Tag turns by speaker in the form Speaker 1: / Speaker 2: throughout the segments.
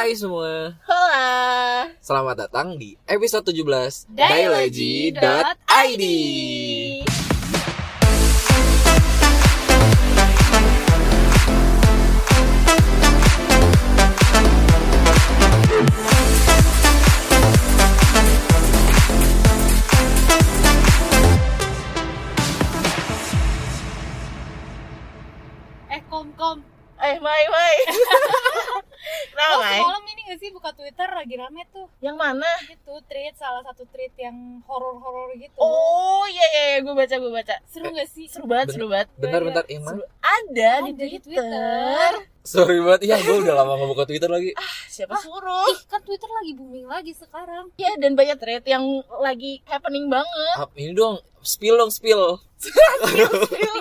Speaker 1: Hai semua,
Speaker 2: Hola.
Speaker 1: selamat datang di episode 17
Speaker 2: Dialogy.id.
Speaker 3: Eh kom kom
Speaker 2: Eh, Mai, Mai. Kenapa,
Speaker 3: Lo
Speaker 2: Mai?
Speaker 3: semalam ini gak sih buka Twitter lagi rame tuh
Speaker 2: Yang mana?
Speaker 3: Itu tweet salah satu tweet yang horor-horor gitu
Speaker 2: Oh, iya iya, iya. gue baca, gue baca.
Speaker 3: Seru gak sih?
Speaker 2: Seru banget,
Speaker 1: Ben-
Speaker 2: seru banget.
Speaker 1: Bentar,
Speaker 3: Iya,
Speaker 1: bentar, Iman
Speaker 2: Seru. Ada, di
Speaker 3: Ada di
Speaker 2: Twitter.
Speaker 3: Twitter.
Speaker 1: Sorry banget, iya gue udah lama gak buka Twitter lagi
Speaker 2: Siapa suruh?
Speaker 3: Ih kan Twitter lagi booming lagi sekarang
Speaker 2: Iya, dan banyak thread yang lagi happening banget.
Speaker 1: Ap- Ini dong, spill dong, spill
Speaker 3: Spill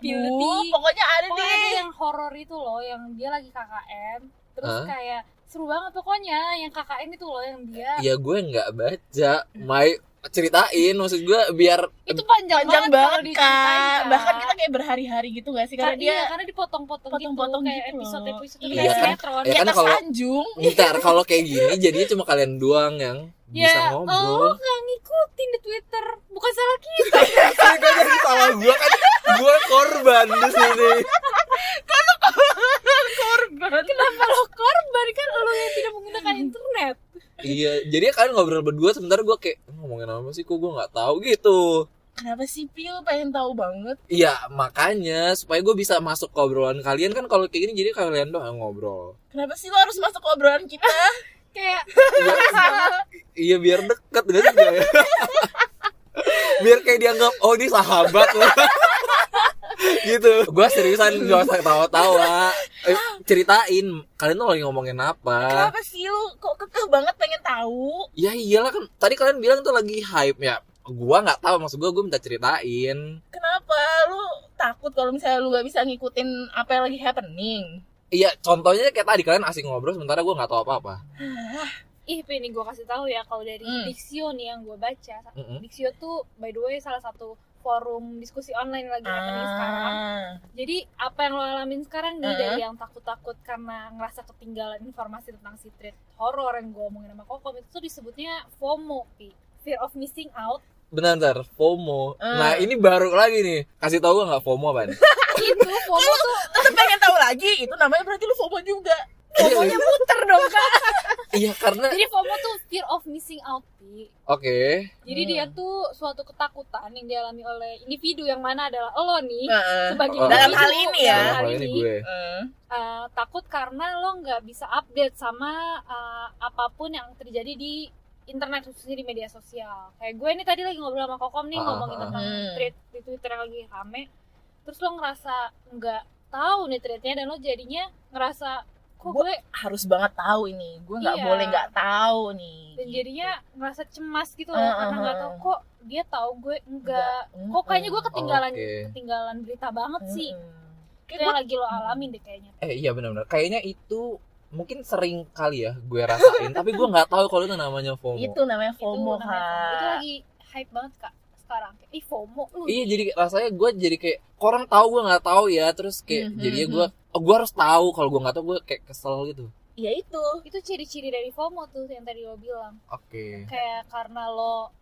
Speaker 3: the
Speaker 2: Bu, pokoknya ada
Speaker 3: Pokoknya
Speaker 2: deh.
Speaker 3: ada yang horor itu loh Yang dia lagi KKN Terus
Speaker 1: Hah?
Speaker 3: kayak seru banget pokoknya Yang KKN itu loh yang dia
Speaker 1: Ya gue nggak baca, Mai ceritain maksud gue biar
Speaker 3: Itu panjang,
Speaker 2: Panjang
Speaker 3: banget,
Speaker 2: banget. Kak. Bahkan kita kayak berhari-hari gitu gak sih? Karena
Speaker 3: Kan-
Speaker 2: dia
Speaker 3: iya, karena dipotong-potong gitu
Speaker 2: potong-potong
Speaker 3: kayak
Speaker 2: gitu Iya,
Speaker 3: kayak
Speaker 1: kan?
Speaker 3: sinetron.
Speaker 1: Ya
Speaker 2: kayak
Speaker 1: kan
Speaker 2: tas
Speaker 1: kalau-
Speaker 2: Tanjung.
Speaker 1: Ntar kalau kayak gini jadinya cuma kalian doang yang bisa
Speaker 3: Ya,
Speaker 1: ngobrol
Speaker 3: lo gak ngikutin di Twitter. Bukan salah kita.
Speaker 1: Ini kan jadi salah gue kan Gue korban di sini
Speaker 2: Korban.
Speaker 3: Kenapa lo korban kan lo yang tidak menggunakan internet?
Speaker 1: Iya, jadi kalian ngobrol berdua sementara gue kayak ngomongin apa sih kok gue nggak tahu gitu.
Speaker 2: Kenapa sih Pil pengen tahu banget?
Speaker 1: Iya, makanya supaya gue bisa masuk ke obrolan kalian kan kalau kayak gini jadi kalian doang ngobrol.
Speaker 2: Kenapa sih lo harus masuk ke obrolan kita?
Speaker 3: Kayak
Speaker 1: Iya, iya biar deket gak sih Jay? biar kayak dianggap oh ini sahabat loh. gitu. Gue seriusan gak usah tawa-tawa. Eh, ceritain kalian tuh lagi ngomongin apa?
Speaker 2: Kenapa sih lo kok kekeh banget pengen tahu?
Speaker 1: Ya iyalah kan tadi kalian bilang tuh lagi hype ya. Gua nggak tahu maksud gua gue minta ceritain.
Speaker 2: Kenapa lu takut kalau misalnya lu gak bisa ngikutin apa yang lagi happening?
Speaker 1: Iya, contohnya kayak tadi kalian asik ngobrol sementara gue nggak tahu apa-apa.
Speaker 3: ih ini gue kasih tahu ya kalau dari
Speaker 2: Hmm.
Speaker 3: Dixio nih yang gue baca.
Speaker 1: Mm-mm.
Speaker 3: Dixio tuh by the way salah satu forum diskusi online lagi happening sekarang.
Speaker 2: Ah,
Speaker 3: Jadi apa yang lo alamin sekarang nih
Speaker 2: Uh-uh.
Speaker 3: dari yang takut-takut karena ngerasa ketinggalan informasi tentang si thread horor yang gue omongin sama Kokom itu tuh disebutnya FOMO, Pi. Fear of missing out.
Speaker 1: Bentar, bentar, FOMO.
Speaker 2: Hmm.
Speaker 1: Nah ini baru lagi nih. Kasih tahu gue nggak FOMO apa?
Speaker 3: itu FOMO tuh
Speaker 2: tetep pengen tahu lagi. Itu namanya berarti lu FOMO juga.
Speaker 3: FOMO-nya muter dong kak.
Speaker 1: iya karena.
Speaker 3: Jadi FOMO tuh fear of missing out, Pi.
Speaker 1: Oke.
Speaker 3: Jadi
Speaker 2: Hmm.
Speaker 3: dia tuh suatu ketakutan yang dialami oleh individu yang mana adalah lo nih
Speaker 2: Heeh.
Speaker 3: sebagai
Speaker 1: Oh,
Speaker 2: Dalam hal ini ya.
Speaker 3: dalam hal
Speaker 1: ini
Speaker 3: ini,
Speaker 1: gue.
Speaker 2: Eh,
Speaker 3: uh, takut karena lo nggak bisa update sama uh, apa pun yang terjadi di internet khususnya di media sosial. Kayak gue nih tadi lagi ngobrol sama Kokom nih
Speaker 1: Ah,
Speaker 3: ngomongin
Speaker 1: ah,
Speaker 3: tentang
Speaker 2: hmm.
Speaker 3: thread di Twitter yang lagi rame. Terus lo ngerasa nggak tahu nih threadnya dan lo jadinya ngerasa kok gue
Speaker 2: harus banget tahu ini. Gue nggak
Speaker 3: Iya.
Speaker 2: boleh nggak tahu nih.
Speaker 3: dan
Speaker 2: Gitu.
Speaker 3: jadinya ngerasa cemas gitu loh
Speaker 2: Ah,
Speaker 3: karena nggak
Speaker 2: ah.
Speaker 3: tahu kok dia tahu gue enggak.
Speaker 2: Nggak.
Speaker 3: Kok kayaknya gue ketinggalan
Speaker 1: Oke.
Speaker 3: ketinggalan berita banget sih.
Speaker 2: Kayak gua-
Speaker 3: lagi lo alamin deh kayaknya.
Speaker 1: Eh iya benar-benar. Kayaknya itu mungkin sering kali ya gue rasain. tapi gue nggak tahu kalau itu namanya FOMO.
Speaker 2: itu namanya FOMO
Speaker 3: itu namanya FOMO. Itu lagi hype banget kak sekarang. Kayak, Ih FOMO lu.
Speaker 1: Iya jadi rasanya gue jadi kayak orang tahu gue nggak tahu ya terus kayak
Speaker 2: Mhm,
Speaker 1: jadinya
Speaker 2: mhm.
Speaker 1: gue oh, gue harus tahu kalau gue nggak tahu gue kayak kesel gitu.
Speaker 2: Ya itu.
Speaker 3: Itu ciri-ciri dari FOMO tuh yang tadi lo bilang.
Speaker 1: Oke.
Speaker 3: Kayak karena lo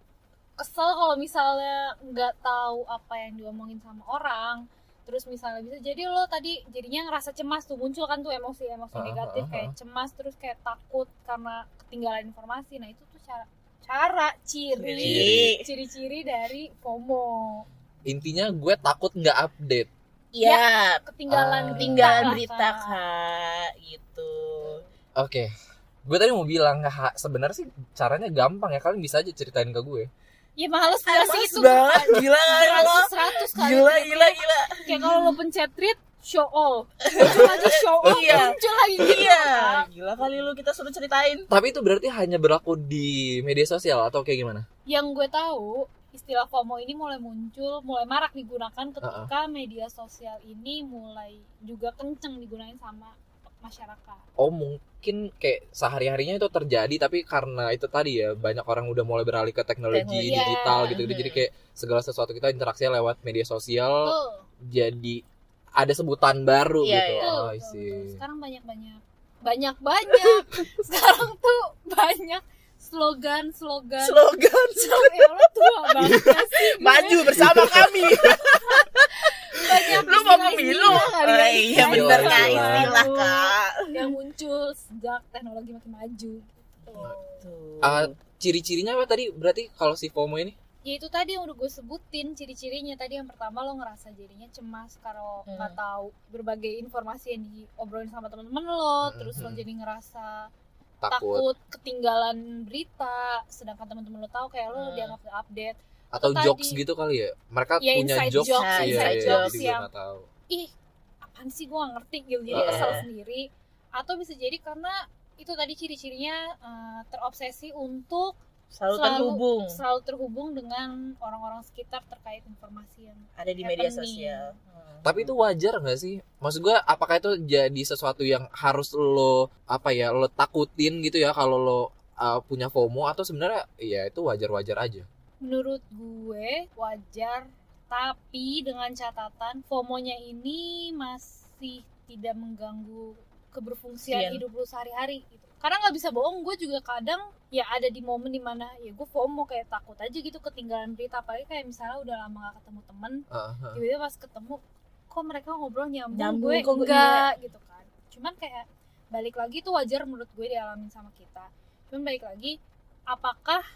Speaker 3: kesel kalau misalnya nggak tahu apa yang diomongin sama orang. Terus misalnya bisa jadi lo tadi jadinya ngerasa cemas tuh muncul kan tuh emosi-emosi
Speaker 1: Ah,
Speaker 3: negatif
Speaker 1: ah, ah,
Speaker 3: kayak cemas terus kayak takut karena ketinggalan informasi. Nah itu tuh cara cara Ciri. ciri-ciri dari FOMO.
Speaker 1: Intinya gue takut nggak update.
Speaker 2: Ya,
Speaker 1: Ah.
Speaker 3: Ketinggalan
Speaker 2: ketinggalan
Speaker 3: lah,
Speaker 2: berita
Speaker 3: Kak.
Speaker 2: kak. Gitu.
Speaker 1: Oke. Gue tadi mau bilang ha, sebenarnya sih caranya gampang ya kalian bisa aja ceritain ke gue.
Speaker 3: Ya males gak sih itu
Speaker 2: banget. Gila kali lo.
Speaker 3: seratus kali
Speaker 2: Gila,
Speaker 3: tweetnya.
Speaker 2: gila, gila.
Speaker 3: kayak kalau lo pencet tweet show all muncul lagi show all
Speaker 2: Iya.
Speaker 3: muncul lagi gitu
Speaker 2: Iya,
Speaker 3: Kak.
Speaker 2: gila kali lu kita suruh ceritain.
Speaker 1: Tapi itu berarti hanya berlaku di media sosial atau kayak gimana?
Speaker 3: yang gue tahu istilah FOMO ini mulai muncul mulai marak digunakan ketika media sosial ini mulai juga kenceng digunain sama masyarakat
Speaker 1: Oh mungkin kayak sehari harinya itu terjadi tapi karena itu tadi ya banyak orang udah mulai beralih ke teknologi
Speaker 2: Teknologi.
Speaker 1: digital
Speaker 3: Iya.
Speaker 1: gitu gitu jadi kayak segala sesuatu kita interaksi lewat media sosial
Speaker 3: Betul.
Speaker 1: jadi ada sebutan baru
Speaker 2: Iya,
Speaker 1: gitu.
Speaker 2: iya.
Speaker 1: Oh,
Speaker 3: betul. sekarang banyak banyak banyak banyak sekarang tuh banyak slogan slogan.
Speaker 2: Slogan.
Speaker 3: Ya lo tua banget gak sih
Speaker 2: maju bersama kami.
Speaker 3: Banyak
Speaker 2: lu mau pemilu. Oh, iya bener kak istilah kak.
Speaker 3: Yang muncul sejak teknologi makin maju. Gitu.
Speaker 1: Ah, ciri-cirinya apa tadi? Berarti kalau si FOMO ini?
Speaker 3: Ya itu tadi yang udah gue sebutin ciri-cirinya. Tadi yang pertama lo ngerasa jadinya cemas kalau
Speaker 2: Hmm.
Speaker 3: nggak tahu berbagai informasi yang diobrolin sama teman-teman lo.
Speaker 1: Hmm,
Speaker 3: terus lo
Speaker 1: hmm.
Speaker 3: jadi ngerasa
Speaker 1: takut,
Speaker 3: takut ketinggalan berita sedangkan teman-teman lo tahu kayak lo
Speaker 2: Hmm.
Speaker 3: dianggap update
Speaker 1: atau
Speaker 3: Itu
Speaker 1: jokes
Speaker 3: tadi.
Speaker 1: gitu kali ya mereka
Speaker 3: Ya,
Speaker 1: punya
Speaker 3: inside
Speaker 1: jokes,
Speaker 3: jokes,
Speaker 1: iya,
Speaker 2: inside
Speaker 1: iya,
Speaker 2: jokes
Speaker 1: gue
Speaker 3: yang-
Speaker 1: tahu
Speaker 3: ih apaan sih gue gak ngerti gitu jadi
Speaker 1: Iya.
Speaker 3: kesel sendiri atau bisa jadi karena itu tadi ciri-cirinya eh, terobsesi untuk
Speaker 2: selalu
Speaker 3: Selalu-
Speaker 2: terhubung.
Speaker 3: selalu terhubung dengan orang-orang sekitar terkait informasi yang
Speaker 2: ada di media sosial.
Speaker 1: Tapi itu wajar nggak sih? Maksud gue apakah itu jadi sesuatu yang harus lo apa ya lo takutin gitu ya kalau lo uh, punya FOMO? Atau sebenarnya ya itu wajar-wajar aja?
Speaker 3: Menurut gue wajar. Tapi dengan catatan FOMO-nya ini masih tidak mengganggu keberfungsian
Speaker 2: Iya.
Speaker 3: hidup lu sehari-hari gitu. Karena nggak bisa bohong, gue juga kadang ya ada di momen di mana ya gue FOMO kayak takut aja gitu ketinggalan berita apalagi kayak misalnya udah lama gak ketemu temen
Speaker 1: Uh, uh.
Speaker 3: tiba-tiba pas ketemu kok mereka ngobrol nyambung,
Speaker 2: Nyambung,
Speaker 3: gue
Speaker 2: kok
Speaker 3: enggak gitu kan cuman kayak balik lagi tuh wajar menurut gue dialamin sama kita cuman balik lagi apakah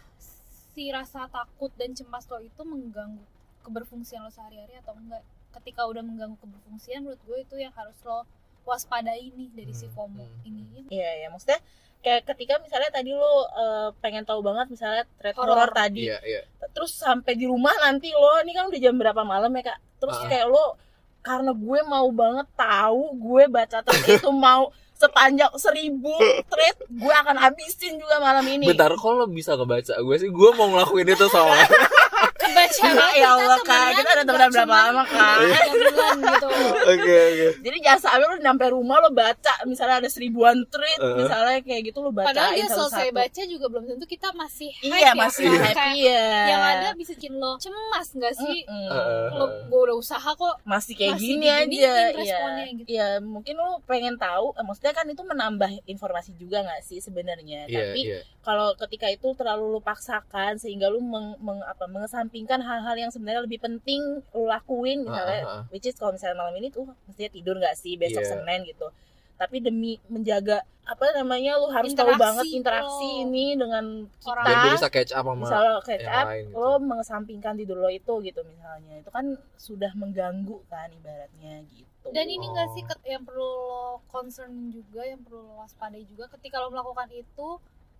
Speaker 3: si rasa takut dan cemas lo itu mengganggu keberfungsian lo sehari-hari atau enggak ketika udah mengganggu keberfungsian menurut gue itu yang harus lo waspadai nih dari si
Speaker 1: Hmm,
Speaker 3: FOMO
Speaker 1: hmm,
Speaker 3: ini
Speaker 2: iya ya maksudnya kayak ketika misalnya tadi lo eh, pengen tahu banget misalnya thread
Speaker 3: Horor.
Speaker 2: horror tadi.
Speaker 1: Iya iya.
Speaker 2: Terus sampai di rumah nanti lo ini kan udah jam berapa malam ya kak? Terus
Speaker 1: Ah.
Speaker 2: kayak lo karena gue mau banget tahu gue baca thread itu mau sepanjang seribu thread gue akan habisin juga malam ini.
Speaker 1: Bentar kok lo bisa ngebaca? Gue sih gue mau ngelakuin itu soalnya
Speaker 3: kebaca
Speaker 2: ya Allah kak kita udah temenan berapa lama kak
Speaker 3: bulan gitu
Speaker 1: oke oke
Speaker 2: jadi jangan sampai lo nyampe rumah lo baca misalnya ada seribuan
Speaker 1: Uh-uh.
Speaker 2: misalnya kayak gitu lo bacain
Speaker 3: padahal dia selesai
Speaker 2: satu-satu.
Speaker 3: baca juga belum tentu kita masih
Speaker 2: iya
Speaker 3: ya.
Speaker 2: masih.
Speaker 3: Kayak
Speaker 2: happy ya
Speaker 3: yang ada bisa bikin lo cemas gak sih
Speaker 2: Mm-mm.
Speaker 1: Uh,
Speaker 3: lo gue udah usaha kok
Speaker 2: masih kayak
Speaker 3: Masih
Speaker 2: gini aja iya
Speaker 3: responnya gitu.
Speaker 2: iya mungkin lo pengen tahu eh, maksudnya kan itu menambah informasi juga nggak sih sebenarnya
Speaker 1: iya
Speaker 2: tapi
Speaker 1: iya
Speaker 2: kalau ketika itu terlalu lu paksakan sehingga lu meng, meng- apa mengesampingkan hal-hal yang sebenarnya lebih penting lu lakuin misalnya
Speaker 1: Ah, ah, ah.
Speaker 2: which is kalau misalnya malam ini tuh mestinya tidur nggak sih besok
Speaker 1: Iya.
Speaker 2: Senin gitu tapi demi menjaga apa namanya lu harus tahu
Speaker 3: Interaksi
Speaker 2: banget interaksi
Speaker 3: lo.
Speaker 2: ini dengan
Speaker 3: Orang.
Speaker 1: dan
Speaker 2: kita
Speaker 1: bisa catch up sama
Speaker 2: misalnya catch
Speaker 1: yang
Speaker 2: up
Speaker 1: lain gitu.
Speaker 2: lo mengesampingkan tidur lo itu gitu misalnya itu kan sudah mengganggu kan ibaratnya gitu
Speaker 3: dan ini gak sih
Speaker 1: Oh.
Speaker 3: ket- yang perlu lo concern juga yang perlu lo waspadai juga ketika lo melakukan itu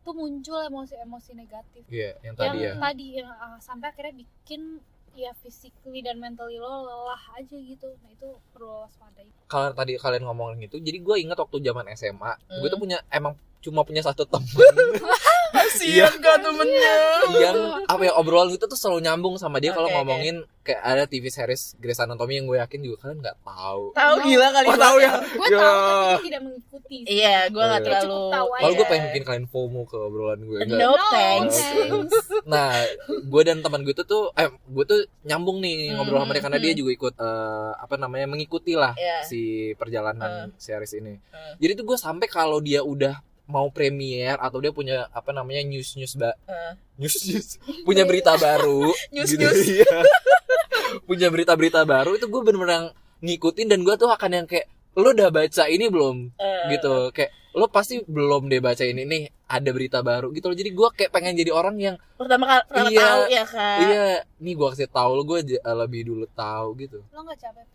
Speaker 3: tuh muncul emosi-emosi negatif.
Speaker 1: Iya yang
Speaker 3: yang
Speaker 1: tadi ya.
Speaker 3: tadi yang ah, sampai akhirnya bikin ya physically dan mentally lo lelah aja gitu. Nah itu perlu waspadai.
Speaker 1: Kalau tadi kalian ngomongin itu jadi gue ingat waktu zaman SMA gue tuh
Speaker 2: Hmm.
Speaker 1: punya emang cuma punya satu temen
Speaker 2: kasihan kan temennya
Speaker 1: yang apa ya obrolan itu tuh selalu nyambung sama dia kalau
Speaker 2: Oke, oke.
Speaker 1: ngomongin kayak ada TV series Grey's Anatomy yang gue yakin juga kalian nggak tahu
Speaker 2: tahu gila kali
Speaker 1: oh tahu ya
Speaker 3: gue
Speaker 1: Ya.
Speaker 3: tahu tapi gue tidak mengikuti sih.
Speaker 2: Iya, gue gak
Speaker 1: Iya.
Speaker 2: terlalu.
Speaker 1: Kalau gue pengen bikin kalian FOMO ke obrolan gue enggak
Speaker 2: No thanks.
Speaker 3: thanks.
Speaker 1: nah gue dan teman gue tuh tuh eh gue tuh nyambung nih
Speaker 2: Hmm,
Speaker 1: ngobrol sama dia karena
Speaker 2: hmm.
Speaker 1: dia juga ikut eh, apa namanya mengikuti lah
Speaker 2: Iya.
Speaker 1: si perjalanan series ini
Speaker 2: Hmm.
Speaker 1: jadi tuh gue sampai kalau dia udah mau premier atau dia punya apa namanya news news ba
Speaker 2: Hmm.
Speaker 1: news news. Punya berita baru.
Speaker 2: News,
Speaker 1: gitu,
Speaker 2: news.
Speaker 1: iya. punya berita-berita baru itu gue bener-bener ngikutin dan gue tuh akan yang kayak lo udah baca ini belum?
Speaker 2: Eh,
Speaker 1: gitu. Kayak lo pasti belum deh baca ini nih ada berita baru. Gitu loh. Jadi gue kayak pengen jadi orang yang
Speaker 2: Pertama kali pertama
Speaker 1: Iya.
Speaker 2: tahu ya kak.
Speaker 1: iya. Nih gue kasih tahu lo gue lebih dulu tahu gitu.
Speaker 3: Lo gak capek?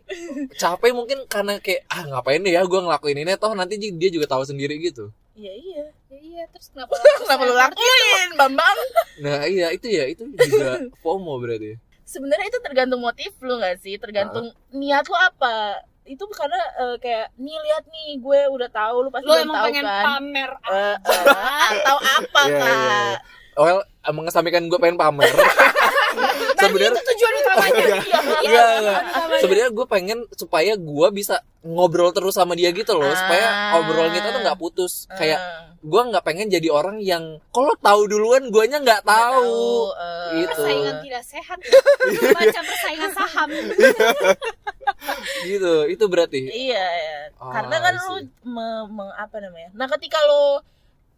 Speaker 1: Capek mungkin karena kayak ah ngapain deh ya gue ngelakuin ini? Toh nanti dia juga tahu sendiri gitu
Speaker 2: Iya iya.
Speaker 3: ya iya terus kenapa
Speaker 2: Kenapa lu lakuin, Bambang?
Speaker 1: nah iya itu ya itu juga FOMO berarti
Speaker 2: Sebenarnya itu tergantung motif lu gak sih? Tergantung niat lu apa. Itu karena eh, kayak nih lihat nih gue udah tahu lu pasti belum
Speaker 3: emang
Speaker 2: tahu
Speaker 3: pengen
Speaker 2: kan.
Speaker 3: pamer
Speaker 2: Eh, eh, atau apa
Speaker 1: Iya, iya,
Speaker 2: kak?
Speaker 1: iya. well mengesampingkan gue pengen pamer Sebenarnya-
Speaker 2: itu tujuan utamanya iya
Speaker 1: Enggak, enggak. Sebenarnya gue pengen supaya gue bisa ngobrol terus sama dia gitu loh, supaya
Speaker 2: Ah.
Speaker 1: obrolan kita tuh nggak putus. Kayak
Speaker 2: Ah,
Speaker 1: gue nggak pengen jadi orang yang kalau tahu duluan guanya nggak
Speaker 2: nggak
Speaker 1: tahu.
Speaker 2: eh,
Speaker 1: Gitu.
Speaker 3: persaingan tidak sehat ya. baca persaingan saham
Speaker 1: Gitu, itu berarti.
Speaker 2: Iya, iya.
Speaker 1: Ah,
Speaker 2: karena kan lu me- me- apa namanya? Nah, ketika lo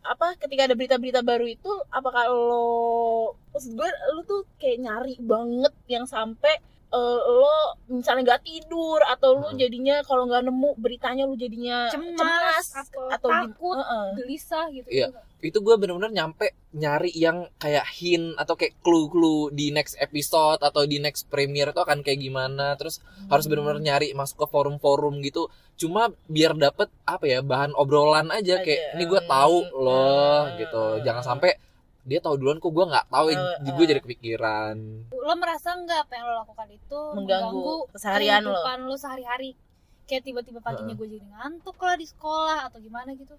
Speaker 2: apa ketika ada berita-berita baru itu apa kalau maksud gue lu tuh kayak nyari banget yang sampai eh, lo misalnya nggak tidur atau lu
Speaker 1: Hmm.
Speaker 2: jadinya kalau nggak nemu beritanya lu jadinya
Speaker 3: Cemas,
Speaker 2: cemas,
Speaker 3: atau
Speaker 2: atau
Speaker 3: takut.
Speaker 2: Heeh.
Speaker 3: gelisah gitu
Speaker 1: Iya.
Speaker 3: juga.
Speaker 1: Itu gue bener-bener nyampe nyari yang kayak hint atau kayak clue-clue di next episode atau di next premiere itu akan kayak gimana. Terus harus bener-bener nyari masuk ke forum-forum gitu. Cuma biar dapet apa ya bahan obrolan aja
Speaker 2: Aja.
Speaker 1: kayak ini gue tahu
Speaker 2: Hmm.
Speaker 1: loh
Speaker 2: Hmm.
Speaker 1: gitu. Jangan sampai dia tahu duluan kok gue nggak tahu
Speaker 2: Eh,
Speaker 1: gue
Speaker 2: eh.
Speaker 1: jadi kepikiran.
Speaker 3: lo merasa nggak apa yang lo lakukan itu
Speaker 2: Mengganggu keseharian lo.
Speaker 3: kehidupan lo sehari-hari kayak tiba-tiba paginya gue jadi ngantuk lah di sekolah atau gimana gitu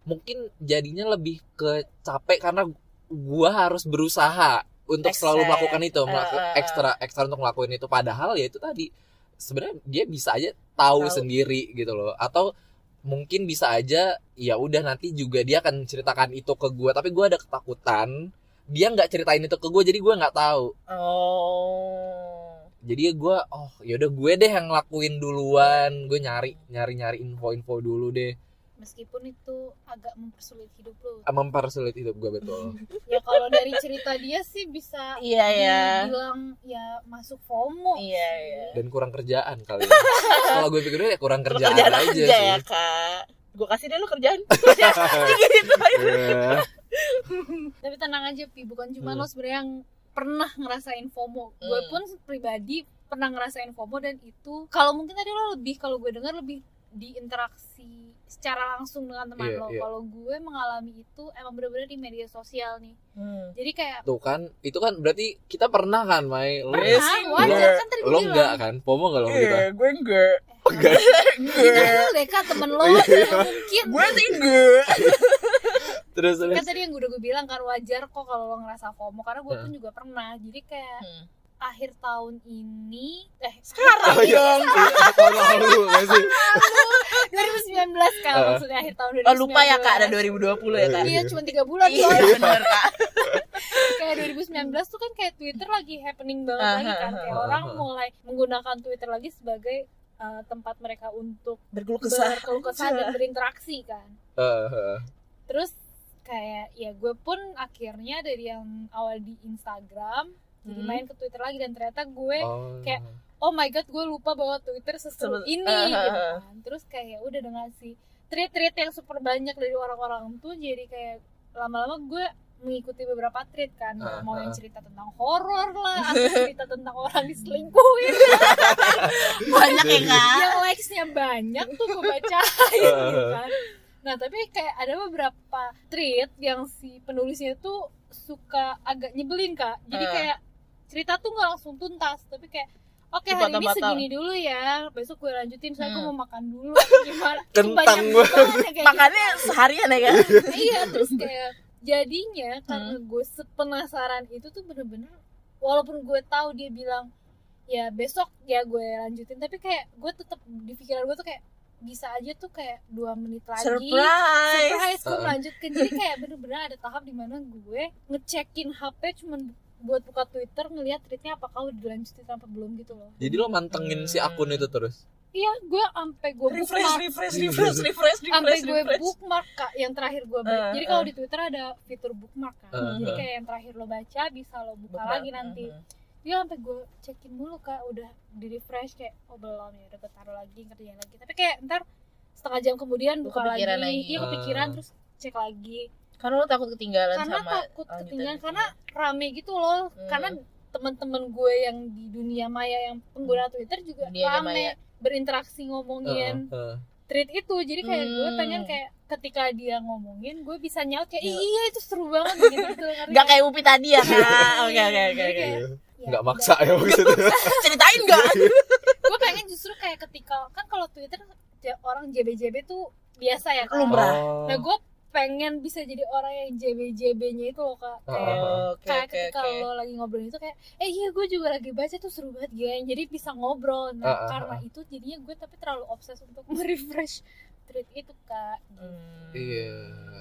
Speaker 1: Mungkin jadinya lebih ke capek karena gue harus berusaha untuk selalu melakukan itu, melaku- ekstra ekstra untuk ngelakuin itu. Padahal ya itu tadi sebenarnya dia bisa aja tahu,
Speaker 2: Tahu.
Speaker 1: sendiri gitu loh. Atau mungkin bisa aja ya udah nanti juga dia akan ceritakan itu ke gue. Tapi gue ada ketakutan dia nggak ceritain itu ke gue, jadi gue nggak tahu.
Speaker 2: Oh.
Speaker 1: Jadi gue oh ya udah gue deh yang ngelakuin duluan. Gue nyari nyari nyari info-info dulu deh.
Speaker 3: Meskipun itu agak mempersulit hidup lo
Speaker 1: Mempersulit hidup gue betul.
Speaker 3: ya kalau dari cerita dia sih bisa
Speaker 2: Iya ya.
Speaker 3: dibilang ya masuk FOMO
Speaker 2: Iya
Speaker 3: sih.
Speaker 2: ya.
Speaker 1: dan kurang kerjaan kali ya. Kalau gue pikir ya kurang kerjaan,
Speaker 2: Kerjaan
Speaker 1: aja,
Speaker 2: aja,
Speaker 1: sih.
Speaker 2: ya kak. Gue kasih deh lu kerjaan. gitu.
Speaker 1: Iya.
Speaker 3: tapi tenang aja pi bukan cuma
Speaker 1: Hmm.
Speaker 3: lo sebenarnya yang pernah ngerasain FOMO gue
Speaker 2: Hmm.
Speaker 3: pun pribadi pernah ngerasain FOMO dan itu kalau mungkin tadi lo lebih kalau gue dengar lebih diinteraksi secara langsung dengan teman
Speaker 1: Iya,
Speaker 3: lo
Speaker 1: iya.
Speaker 3: kalau gue mengalami itu emang bener-bener di media sosial nih
Speaker 2: Hmm.
Speaker 3: jadi kayak
Speaker 1: Tuh kan, itu kan berarti kita pernah kan, Mai? Lo,
Speaker 2: Iya
Speaker 3: pernah wajar
Speaker 2: enggak.
Speaker 3: kan tadi
Speaker 1: lo
Speaker 3: gue
Speaker 1: enggak kan? Pomo enggak lo gitu?
Speaker 2: gue enggak.
Speaker 1: Enggak.
Speaker 3: kita deh kak temen lo
Speaker 1: Iya.
Speaker 3: mungkin
Speaker 2: Gue sih enggak.
Speaker 1: Terus terus.
Speaker 3: kan tadi yang udah gue bilang kan wajar kok kalau lo ngerasa FOMO karena gue pun juga pernah jadi kayak
Speaker 2: Hmm.
Speaker 3: Akhir tahun ini eh
Speaker 2: Sekarang
Speaker 1: Oh iya, tahun lalu nggak sih?
Speaker 3: 2019 kan
Speaker 1: Uh.
Speaker 3: maksudnya akhir tahun 2019
Speaker 2: Oh lupa ya kak ada 2020 ya kak.
Speaker 3: iya cuma tiga bulan
Speaker 2: Iya bener kak.
Speaker 3: kayak 2019 tuh kan kayak Twitter lagi happening banget
Speaker 2: Ah,
Speaker 3: lagi kan kayak
Speaker 1: ah,
Speaker 3: orang
Speaker 1: ah.
Speaker 3: mulai menggunakan Twitter lagi sebagai uh, tempat mereka untuk
Speaker 2: Berkeluh kesah.
Speaker 3: berkeluh kesah dan berinteraksi kan
Speaker 1: Eh, eh.
Speaker 3: terus kayak ya gue pun akhirnya dari yang awal di Instagram jadi
Speaker 2: Hmm.
Speaker 3: main ke Twitter lagi dan ternyata gue
Speaker 1: Oh.
Speaker 3: kayak oh my god gue lupa bahwa Twitter seseru ini
Speaker 2: ah,
Speaker 3: gitu
Speaker 2: ah.
Speaker 3: kan terus kayak udah dengan si tweet-tweet yang super banyak dari orang-orang tuh jadi kayak lama-lama gue mengikuti beberapa tweet kan
Speaker 1: Ah,
Speaker 3: mau yang cerita tentang horor lah atau cerita tentang orang diselingkuhin
Speaker 2: Banyak ya kak.
Speaker 3: yang likesnya banyak tuh gue bacain gitu kan nah tapi kayak ada beberapa tweet yang si penulisnya tuh suka agak nyebelin kak jadi
Speaker 2: Ah.
Speaker 3: kayak cerita tuh nggak langsung tuntas tapi kayak Oke hari ini segini dulu ya Besok gue lanjutin Soalnya gue
Speaker 2: Hmm.
Speaker 3: mau makan dulu Gimana
Speaker 1: Kentang
Speaker 3: banyak
Speaker 1: banget.
Speaker 3: banget kayak gitu.
Speaker 2: Makannya seharian ya kak.
Speaker 3: Iya terus kayak Jadinya karena
Speaker 2: Hmm.
Speaker 3: gue sepenasaran itu tuh bener-bener Walaupun gue tahu dia bilang Ya besok ya gue lanjutin Tapi kayak gue tetap di pikiran gue tuh kayak Bisa aja tuh kayak dua menit lagi
Speaker 2: Surprise.
Speaker 3: surprise gue melanjutkan jadi kayak bener-bener ada tahap di mana gue ngecekin HP cuman buat buka Twitter ngelihat tweetnya apakah udah dilanjutin apa belum gitu loh
Speaker 1: Jadi lo mantengin si akun itu terus.
Speaker 3: iya gue sampai gue
Speaker 2: Refresh, refresh, refresh, refresh,
Speaker 3: sampai
Speaker 2: refresh,
Speaker 3: gue
Speaker 2: refresh.
Speaker 3: bookmark kak yang terakhir gue baca
Speaker 2: Uh,
Speaker 3: jadi kalau
Speaker 2: uh.
Speaker 3: di Twitter ada fitur bookmark kan
Speaker 1: Uh,
Speaker 3: jadi
Speaker 1: uh.
Speaker 3: kayak yang terakhir lo baca bisa lo buka
Speaker 2: Bookmark.
Speaker 3: lagi nanti
Speaker 2: Mhm.
Speaker 3: dia sampai gue cekin dulu kak udah di refresh kayak oh belum ya udah gue taruh lagi kerjain lagi tapi kayak ntar setengah jam kemudian
Speaker 2: Lu
Speaker 3: buka lagi,
Speaker 2: kepikiran lagi.
Speaker 3: dia kepikiran
Speaker 1: Ah.
Speaker 3: terus cek lagi
Speaker 2: Karena lo takut ketinggalan
Speaker 3: karena
Speaker 2: sama
Speaker 3: takut ketinggalan
Speaker 2: itu.
Speaker 3: karena rame gitu loh
Speaker 2: Hmm.
Speaker 3: karena teman-teman gue yang di dunia maya yang pengguna Twitter juga
Speaker 2: Dunia
Speaker 3: rame
Speaker 2: maya.
Speaker 3: berinteraksi ngomongin
Speaker 1: Eh, eh.
Speaker 3: tweet itu jadi kayak gue
Speaker 2: Hmm.
Speaker 3: pengen kayak ketika dia ngomongin gue bisa nyaut kayak
Speaker 2: Iya.
Speaker 3: iya itu seru banget gitu gitu
Speaker 2: Gak kayak Upi tadi ya kak. Oke oke oke
Speaker 3: kayak, ya,
Speaker 1: Nggak maksa ya maksudnya.
Speaker 2: Ceritain gak?
Speaker 3: gue pengen justru kayak ketika kan kalau Twitter orang JBJB tuh biasa ya kan
Speaker 2: Lumrah.
Speaker 1: Oh.
Speaker 3: nah gue pengen bisa jadi orang yang JB-JB-nya itu loh kak kayak
Speaker 1: Ah.
Speaker 2: oke
Speaker 3: kayak
Speaker 2: oke
Speaker 3: ketika
Speaker 2: oke
Speaker 3: lo lagi ngobrol itu kayak eh iya gue juga lagi baca tuh seru banget gila jadi bisa ngobrol nah
Speaker 1: Ah, ah,
Speaker 3: karena
Speaker 1: ah.
Speaker 3: itu jadinya gue tapi terlalu obses untuk merefresh tweet itu kak
Speaker 2: Hmm.
Speaker 1: Iya,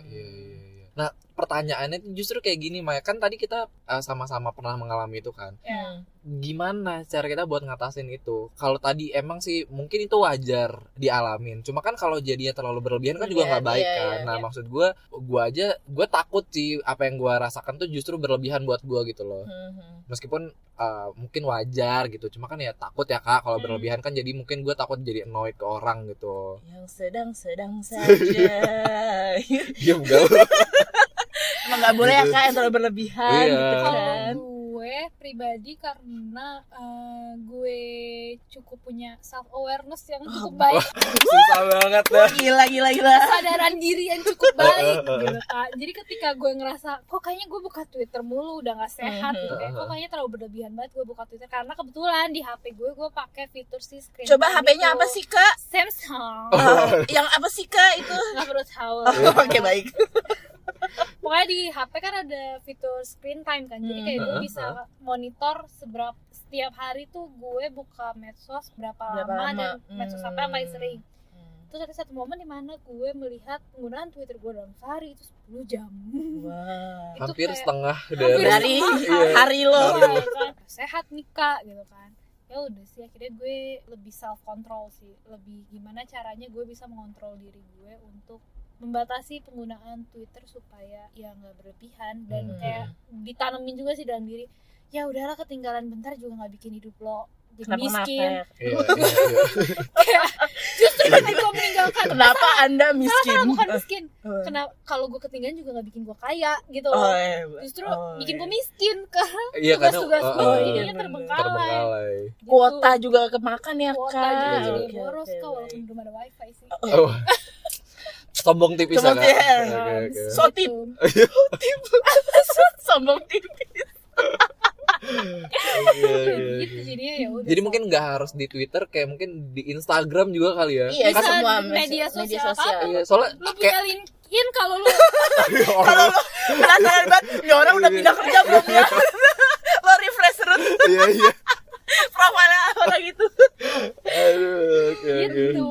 Speaker 1: iya, iya. iya. Nah, pertanyaannya justru kayak gini, Maya. Kan tadi kita uh, sama-sama pernah mengalami itu kan.
Speaker 2: Hmm.
Speaker 1: Gimana cara kita buat ngatasin itu? Kalau tadi emang sih mungkin itu wajar dialamin. Cuma kan kalau jadinya terlalu berlebihan kan juga
Speaker 2: Iya,
Speaker 1: nggak baik
Speaker 2: iya,
Speaker 1: kan. nah,
Speaker 2: iya.
Speaker 1: maksud gue, gue aja, gue takut sih apa yang gue rasakan tuh justru berlebihan buat gue gitu loh.
Speaker 2: Hmm.
Speaker 1: Meskipun uh, mungkin wajar gitu. Cuma kan ya takut ya kak. Kalau
Speaker 2: Hmm.
Speaker 1: berlebihan kan jadi mungkin gue takut jadi annoyed ke orang gitu.
Speaker 2: yang sedang-sedang saja
Speaker 1: Diam gak?
Speaker 2: emang nggak boleh ya kak yang terlalu berlebihan
Speaker 1: Iya.
Speaker 2: gitu
Speaker 3: kalau
Speaker 2: kan.
Speaker 3: gue pribadi karena eh, gue cukup punya self awareness yang cukup baik.
Speaker 1: Susah banget dah.
Speaker 2: gila gila gila.
Speaker 3: Kesadaran diri yang cukup baik gitu kak. Jadi ketika gue ngerasa kok kayaknya gue buka twitter mulu udah nggak sehat gitu kayak kok kayaknya terlalu berlebihan banget gue buka twitter? Karena kebetulan di hp gue gue pakai fitur si screen
Speaker 2: coba HP-nya apa sih kak?
Speaker 3: Samsung.
Speaker 2: Oh, yang apa sih kak itu?
Speaker 3: Nggak perlu tahu.
Speaker 2: Oke baik
Speaker 3: pokoknya di HP kan ada fitur screen time kan jadi kayak gue
Speaker 1: Hmm.
Speaker 3: bisa monitor seberapa setiap hari tuh gue buka medsos berapa,
Speaker 2: Berapa
Speaker 3: lama,
Speaker 2: lama.
Speaker 3: dan medsos apa yang paling
Speaker 2: Hmm.
Speaker 3: sering terus ada satu momen di mana gue melihat penggunaan Twitter gue dalam sehari itu 10 jam
Speaker 2: Wah.
Speaker 3: Itu
Speaker 1: Hampir
Speaker 3: kayak-
Speaker 1: setengah
Speaker 3: Hampir
Speaker 1: dari
Speaker 2: dari
Speaker 3: setengah
Speaker 2: hari lo
Speaker 3: Iya, kan. sehat nih kak gitu kan ya udah sih akhirnya gue lebih self control sih lebih gimana caranya gue bisa mengontrol diri gue untuk membatasi penggunaan Twitter supaya ya nggak berlebihan dan
Speaker 1: Hmm.
Speaker 3: kayak ditanemin juga sih dalam diri ya udahlah ketinggalan bentar juga nggak bikin hidup lo jadi
Speaker 2: kenapa
Speaker 3: miskin
Speaker 2: kenapa
Speaker 1: Iya, iya, iya.
Speaker 3: kayak justru ketika gue meninggalkan
Speaker 2: kenapa anda miskin
Speaker 3: Salah, bukan miskin
Speaker 2: Oh.
Speaker 3: kenapa kalau gue ketinggalan juga nggak bikin gue kaya gitu
Speaker 2: oh,
Speaker 3: loh
Speaker 2: iya.
Speaker 3: justru
Speaker 2: Oh,
Speaker 3: bikin gue miskin karena
Speaker 1: Iya karena
Speaker 3: tugas-tugas gue
Speaker 1: uh,
Speaker 3: jadinya
Speaker 2: bener-bener.
Speaker 3: terbengkalai
Speaker 1: terbengkalai.
Speaker 3: Gitu.
Speaker 2: kuota juga kemakan ya
Speaker 3: kuota
Speaker 2: kak
Speaker 3: juga jadi boros
Speaker 2: oke,
Speaker 3: kak walaupun belum ada wifi sih
Speaker 1: Oh. Sombong tipis
Speaker 2: Sombong
Speaker 1: ya,
Speaker 2: tipis.
Speaker 1: Oke, oke.
Speaker 2: So tip.
Speaker 3: Gitu.
Speaker 2: sombong tipis
Speaker 1: Iya, iya,
Speaker 3: gitu
Speaker 1: iya.
Speaker 3: jadinya ya udah
Speaker 1: Jadi mungkin nggak harus di Twitter, kayak mungkin di Instagram juga kali ya.
Speaker 2: iya
Speaker 3: Bisa
Speaker 2: kan semua
Speaker 3: di media sosial apa pun.
Speaker 1: Iya, soalnya
Speaker 3: lu
Speaker 1: kayak
Speaker 3: LinkedIn kalau lu
Speaker 2: kalau lo penasaran banget ini orang udah pindah kerja belum ya lo refresh terus
Speaker 1: iya iya.
Speaker 2: profile orang itu
Speaker 1: Aduh, oke.
Speaker 3: gitu.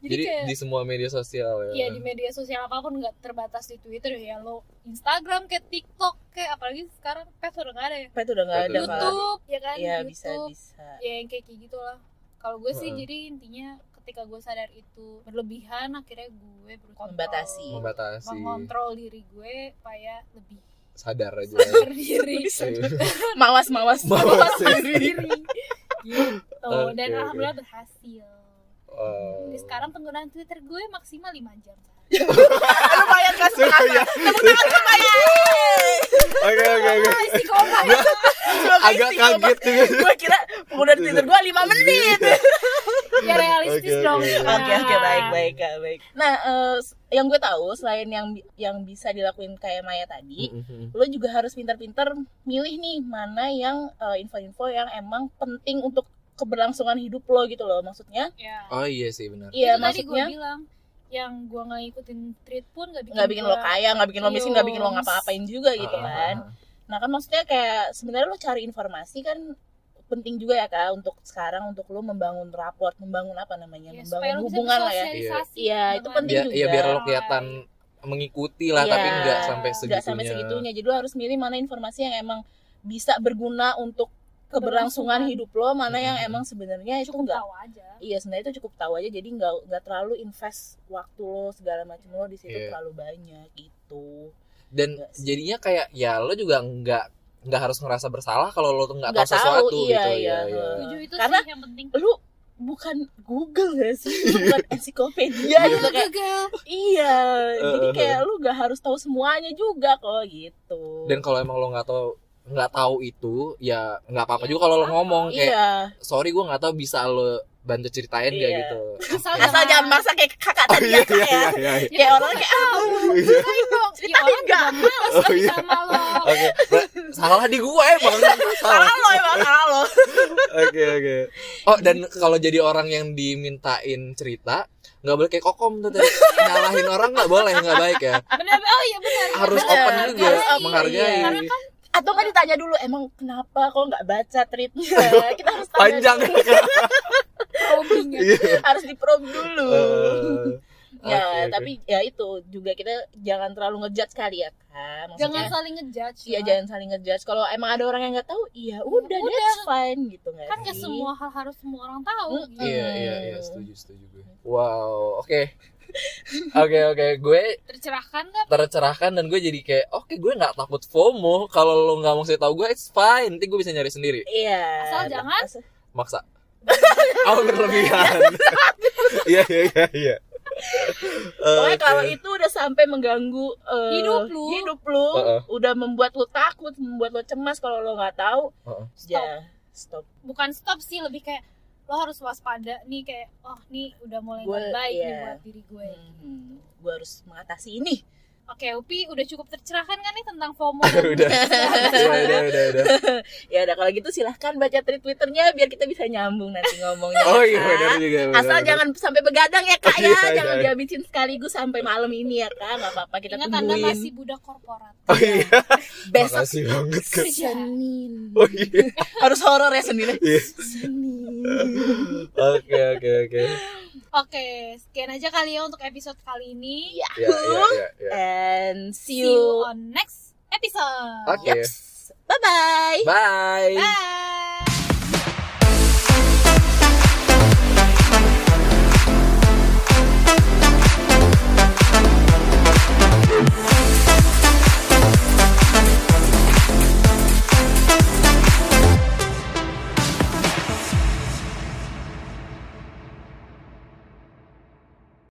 Speaker 3: Jadi,
Speaker 1: Jadi
Speaker 3: kayak
Speaker 1: di semua media sosial ya.
Speaker 3: ya di media sosial apa pun nggak terbatas di Twitter ya. Lo Instagram kayak TikTok kayak apalagi sekarang pet udah nggak ada ya?
Speaker 2: Apa itu udah nggak ada
Speaker 3: YouTube ya kan?
Speaker 2: Iya bisa
Speaker 3: YouTube.
Speaker 2: bisa.
Speaker 3: Ya yang kayak gitu lah kalau gue sih
Speaker 1: Heeh.
Speaker 3: jadi intinya ketika gue sadar itu berlebihan akhirnya gue berusaha
Speaker 2: Membatasi.
Speaker 1: membatasi.
Speaker 3: Mengontrol diri gue supaya lebih
Speaker 1: sadar aja.
Speaker 3: sadar diri.
Speaker 2: Mawas mawas.
Speaker 1: Mawas
Speaker 3: diri. Gitu.
Speaker 1: Oke,
Speaker 3: dan alhamdulillah berhasil.
Speaker 1: Oh.
Speaker 3: jadi sekarang penggunaan Twitter gue maksimal 5 jam
Speaker 2: lumayan kan
Speaker 1: Iya.
Speaker 2: tepuk tangan lumayan.
Speaker 1: Oke oke oke.
Speaker 3: Ya.
Speaker 1: Agak kaget juga.
Speaker 2: gue kira penggunaan Twitter gue 5 menit
Speaker 3: ya realistis
Speaker 1: Oke,
Speaker 3: dong
Speaker 1: oke.
Speaker 3: Kak.
Speaker 2: Oke oke baik baik Kak, baik. Nah eh, yang gue tahu selain yang yang bisa dilakuin kayak Maya tadi,
Speaker 1: Mm-mm.
Speaker 2: lo juga harus pintar-pintar milih nih mana yang eh, info-info yang emang penting untuk keberlangsungan hidup lo gitu loh maksudnya.
Speaker 3: ya
Speaker 1: Oh iya sih benar.
Speaker 2: Iya
Speaker 3: itu tadi gue
Speaker 2: maksudnya
Speaker 3: bilang yang gue nggak ngikutin tweet pun nggak bikin
Speaker 2: nggak bikin lo
Speaker 3: gua-
Speaker 2: kaya, nggak bikin lo miskin, nggak bikin lo ngapa-ngapain juga gitu
Speaker 1: Ah,
Speaker 2: kan. Nah kan maksudnya kayak sebenarnya lo cari informasi kan penting juga ya kak untuk sekarang untuk lo membangun raport, membangun apa namanya,
Speaker 3: ya,
Speaker 2: membangun hubungan lah ya. Iya, itu penting
Speaker 1: Biar,
Speaker 2: juga.
Speaker 1: ya biar lo kelihatan mengikuti lah
Speaker 2: Iya,
Speaker 1: tapi nggak sampai segitunya.
Speaker 2: nggak sampai segitunya jadi lo harus milih mana informasi yang emang bisa berguna untuk keberlangsungan hidup lo mana yang
Speaker 1: Mhm.
Speaker 2: emang sebenarnya itu
Speaker 3: cukup
Speaker 2: enggak
Speaker 3: tahu aja
Speaker 2: iya sebenarnya itu cukup tahu aja jadi nggak nggak terlalu invest waktu lo segala macam lo di situ
Speaker 1: Iya.
Speaker 2: terlalu banyak gitu
Speaker 1: Dan jadinya kayak ya lo juga nggak nggak harus ngerasa bersalah kalau lo tuh nggak
Speaker 2: Nggak
Speaker 1: tahu sesuatu
Speaker 2: tahu, iya,
Speaker 1: gitu
Speaker 2: iya.
Speaker 1: ya. ya.
Speaker 3: setuju itu
Speaker 2: Karena-
Speaker 3: sih yang penting
Speaker 2: lu bukan Google gak sih lu bukan ensiklopedia gitu kayak iya jadi
Speaker 1: Eh,
Speaker 2: kayak lu gak harus tahu semuanya juga kok gitu
Speaker 1: Dan kalau emang lo nggak tahu nggak tahu itu ya nggak apa-apa
Speaker 3: Ya,
Speaker 1: juga kalau lo ngomong kayak
Speaker 2: iya
Speaker 1: sorry gue nggak tahu bisa lo bantu ceritain
Speaker 2: Iya.
Speaker 1: gitu.
Speaker 3: asal
Speaker 2: asal jangan masa kayak kakak
Speaker 1: Oh
Speaker 2: tadi
Speaker 1: iya
Speaker 2: ya
Speaker 1: iya
Speaker 2: ya
Speaker 1: iya. iya.
Speaker 2: kayak orang kayak ah,
Speaker 3: ceritain dong
Speaker 2: cerita
Speaker 3: orang males
Speaker 1: Oh, iya.
Speaker 3: sama lo
Speaker 1: Oke, Nah, salah di gue emang salah.
Speaker 2: salah lo emang salah lo
Speaker 1: Oke oke. Oh dan kalau jadi orang yang dimintain cerita nggak boleh kayak kokom tuh tadi nyalahin orang nggak boleh nggak baik ya
Speaker 3: bener oh iya bener
Speaker 1: harus
Speaker 2: Bener,
Speaker 1: open juga
Speaker 2: open,
Speaker 1: menghargai
Speaker 2: iya.
Speaker 3: karena kan
Speaker 2: atau kan ditanya dulu emang kenapa kok nggak baca tweetnya kita harus tanya
Speaker 1: panjang
Speaker 2: dulu.
Speaker 3: probing ya
Speaker 1: Iya.
Speaker 2: harus diprobe dulu
Speaker 1: Eh,
Speaker 2: ya
Speaker 1: oke.
Speaker 2: tapi ya itu juga kita jangan terlalu ngejudge kali ya kan
Speaker 3: jangan
Speaker 2: Maksudnya,
Speaker 3: saling ngejudge
Speaker 2: Iya
Speaker 3: lah.
Speaker 2: jangan saling ngejudge. Kalau emang ada orang yang nggak tahu, iya udah,
Speaker 3: udah.
Speaker 2: that's fine gitu nggak
Speaker 3: kan semua hal harus semua orang tahu
Speaker 2: Mm-mm.
Speaker 3: gitu.
Speaker 1: iya iya iya setuju setuju gue wow oke oke oke gue
Speaker 3: tercerahkan gak
Speaker 1: tercerahkan dan gue jadi kayak oke gue nggak takut FOMO kalau lo nggak mau saya tahu gue it's fine nanti gue bisa nyari sendiri
Speaker 2: Iya.
Speaker 3: Asal jangan
Speaker 1: maksa oh berlebihan iya iya iya iya
Speaker 2: Pokoknya
Speaker 1: Oke.
Speaker 2: kalau itu udah sampai mengganggu eh,
Speaker 3: Hidup lu.
Speaker 2: hidup lu,
Speaker 1: Heeh.
Speaker 2: udah membuat lu takut, membuat lu cemas kalau lo nggak tahu,
Speaker 1: Heeh.
Speaker 2: ya stop.
Speaker 3: bukan stop sih lebih kayak lo harus waspada nih kayak oh nih udah mulai nggak baik nih
Speaker 2: iya.
Speaker 3: buat diri gue
Speaker 2: Hmm, gue harus mengatasi ini.
Speaker 3: Oke Upi udah cukup tercerahkan kan nih tentang FOMO
Speaker 1: udah udah udah udah udah
Speaker 2: Ya udah kalau gitu silahkan baca tweet twitternya biar kita bisa nyambung nanti ngomongnya.
Speaker 1: oh
Speaker 2: ya,
Speaker 1: iya benar juga benar,
Speaker 2: Asal
Speaker 1: benar.
Speaker 2: jangan sampai begadang ya kak
Speaker 1: Oh,
Speaker 2: ya,
Speaker 1: iya,
Speaker 2: jangan
Speaker 1: iya.
Speaker 2: dihabisin sekaligus sampai malam ini ya kak, nggak apa-apa kita
Speaker 3: ingat anda
Speaker 2: tungguin.
Speaker 3: masih budak korporat
Speaker 1: oh iya
Speaker 2: Besok
Speaker 1: makasih banget Kak.
Speaker 2: Senin.
Speaker 1: oh iya
Speaker 2: Harus horor ya Senin.
Speaker 1: Iya.
Speaker 2: Senin.
Speaker 1: oke oke oke
Speaker 3: oke sekian aja kali ya untuk episode kali ini
Speaker 2: Ya.
Speaker 1: ya ya ya, ya.
Speaker 2: And see
Speaker 3: see you
Speaker 2: you.
Speaker 3: on next episode
Speaker 1: Oke.
Speaker 2: Yups. Bye bye.
Speaker 1: bye
Speaker 3: bye